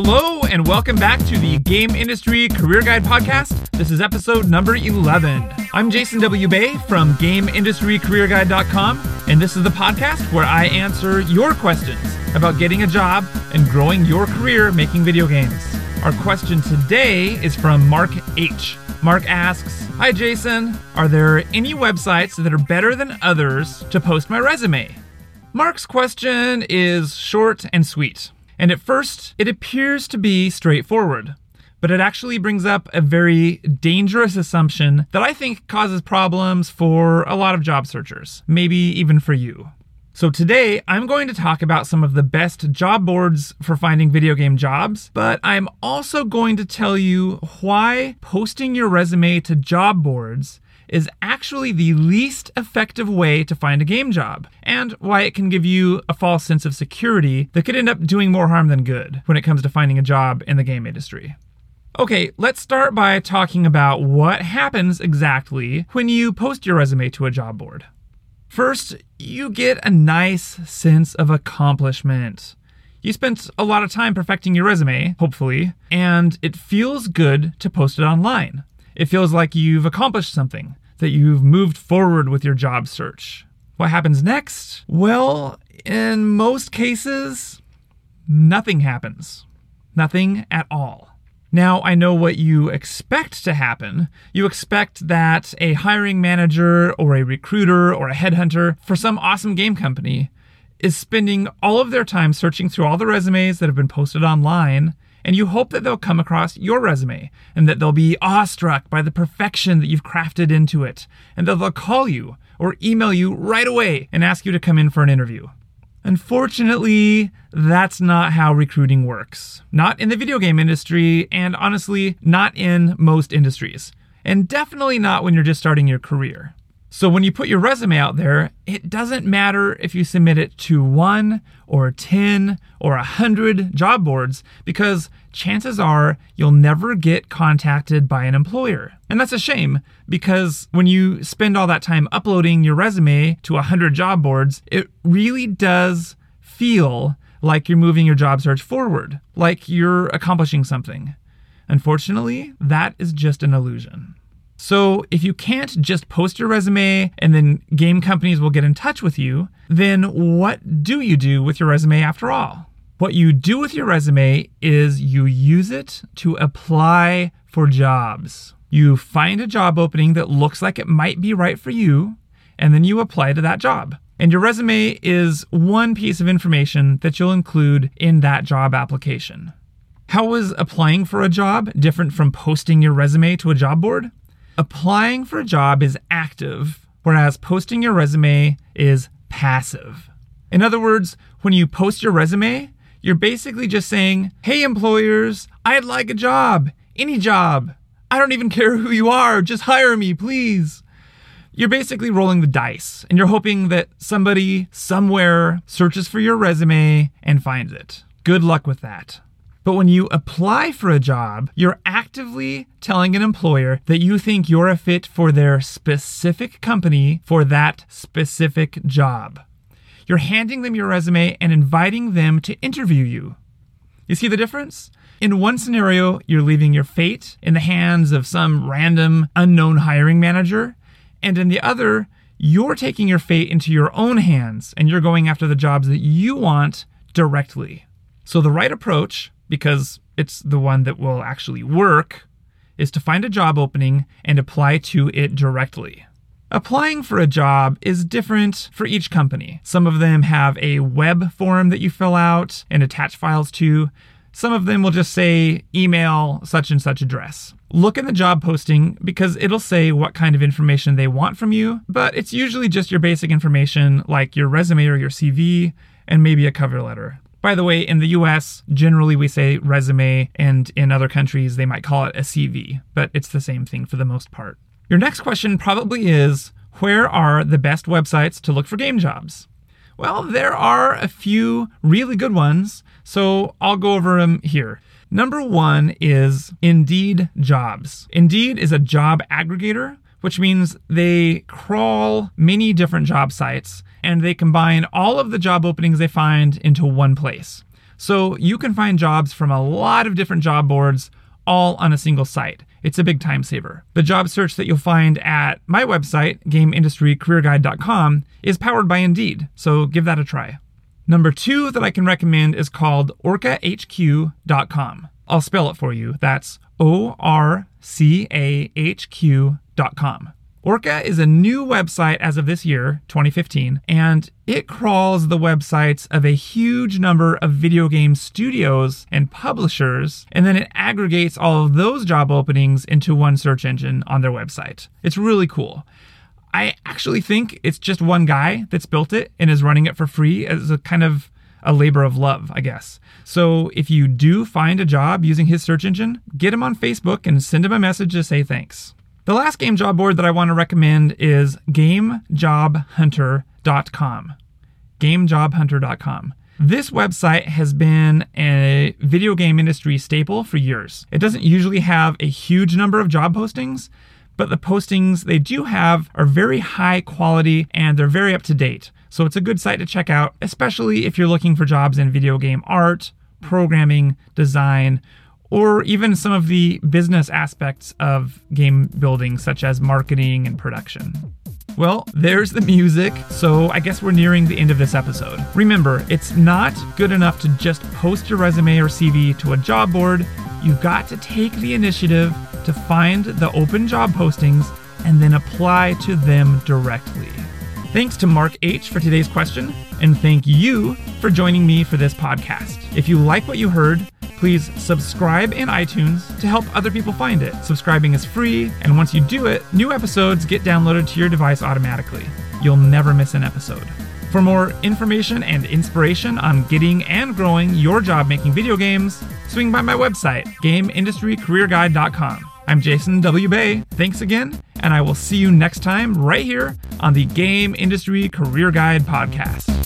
Hello, and welcome back to the Game Industry Career Guide Podcast. This is episode number 11. I'm Jason W. Bay from GameIndustryCareerGuide.com, and this is the podcast where I answer your questions about getting a job and growing your career making video games. Our question today is from Mark H. Mark asks Hi, Jason. Are there any websites that are better than others to post my resume? Mark's question is short and sweet. And at first, it appears to be straightforward. But it actually brings up a very dangerous assumption that I think causes problems for a lot of job searchers, maybe even for you. So, today I'm going to talk about some of the best job boards for finding video game jobs, but I'm also going to tell you why posting your resume to job boards is actually the least effective way to find a game job, and why it can give you a false sense of security that could end up doing more harm than good when it comes to finding a job in the game industry. Okay, let's start by talking about what happens exactly when you post your resume to a job board. First, you get a nice sense of accomplishment. You spent a lot of time perfecting your resume, hopefully, and it feels good to post it online. It feels like you've accomplished something, that you've moved forward with your job search. What happens next? Well, in most cases, nothing happens. Nothing at all. Now, I know what you expect to happen. You expect that a hiring manager or a recruiter or a headhunter for some awesome game company is spending all of their time searching through all the resumes that have been posted online and you hope that they'll come across your resume and that they'll be awestruck by the perfection that you've crafted into it, and that they'll call you or email you right away and ask you to come in for an interview. Unfortunately, that's not how recruiting works. Not in the video game industry, and honestly, not in most industries. And definitely not when you're just starting your career. So when you put your resume out there, it doesn't matter if you submit it to one or 10 or 100 job boards because chances are you'll never get contacted by an employer. And that's a shame because when you spend all that time uploading your resume to 100 job boards, it really does feel like you're moving your job search forward, like you're accomplishing something. Unfortunately, that is just an illusion. So, if you can't just post your resume and then game companies will get in touch with you, then what do you do with your resume after all? What you do with your resume is you use it to apply for jobs. You find a job opening that looks like it might be right for you, and then you apply to that job. And your resume is one piece of information that you'll include in that job application. How is applying for a job different from posting your resume to a job board? Applying for a job is active, whereas posting your resume is passive. In other words, when you post your resume, you're basically just saying, Hey, employers, I'd like a job, any job. I don't even care who you are, just hire me, please. You're basically rolling the dice and you're hoping that somebody somewhere searches for your resume and finds it. Good luck with that. But when you apply for a job, you're actively telling an employer that you think you're a fit for their specific company for that specific job. You're handing them your resume and inviting them to interview you. You see the difference? In one scenario, you're leaving your fate in the hands of some random unknown hiring manager. And in the other, you're taking your fate into your own hands and you're going after the jobs that you want directly. So the right approach because it's the one that will actually work, is to find a job opening and apply to it directly. Applying for a job is different for each company. Some of them have a web form that you fill out and attach files to. Some of them will just say email such and such address. Look in the job posting because it'll say what kind of information they want from you, but it's usually just your basic information like your resume or your CV and maybe a cover letter. By the way, in the US, generally we say resume, and in other countries they might call it a CV, but it's the same thing for the most part. Your next question probably is where are the best websites to look for game jobs? Well, there are a few really good ones, so I'll go over them here. Number one is Indeed Jobs. Indeed is a job aggregator, which means they crawl many different job sites and they combine all of the job openings they find into one place. So you can find jobs from a lot of different job boards all on a single site. It's a big time saver. The job search that you'll find at my website, gameindustrycareerguide.com, is powered by Indeed, so give that a try. Number two that I can recommend is called orcahq.com. I'll spell it for you. That's O R C A H Q.com. Orca is a new website as of this year, 2015, and it crawls the websites of a huge number of video game studios and publishers, and then it aggregates all of those job openings into one search engine on their website. It's really cool. I actually think it's just one guy that's built it and is running it for free as a kind of a labor of love, I guess. So if you do find a job using his search engine, get him on Facebook and send him a message to say thanks. The last game job board that I want to recommend is GameJobHunter.com. GameJobHunter.com. This website has been a video game industry staple for years. It doesn't usually have a huge number of job postings, but the postings they do have are very high quality and they're very up to date. So it's a good site to check out, especially if you're looking for jobs in video game art, programming, design, or even some of the business aspects of game building, such as marketing and production. Well, there's the music, so I guess we're nearing the end of this episode. Remember, it's not good enough to just post your resume or CV to a job board. You've got to take the initiative to find the open job postings and then apply to them directly. Thanks to Mark H. for today's question, and thank you for joining me for this podcast. If you like what you heard, please subscribe in iTunes to help other people find it. Subscribing is free, and once you do it, new episodes get downloaded to your device automatically. You'll never miss an episode. For more information and inspiration on getting and growing your job making video games, swing by my website, GameIndustryCareerGuide.com. I'm Jason W. Bay. Thanks again, and I will see you next time right here on the Game Industry Career Guide podcast.